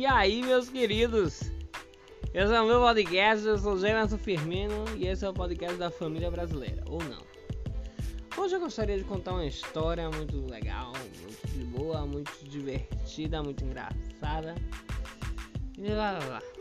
E aí, meus queridos? eu sou o meu podcast, eu sou o Jefferson Firmino e esse é o podcast da família brasileira, ou não. Hoje eu gostaria de contar uma história muito legal, muito de boa, muito divertida, muito engraçada. E lá, lá, lá.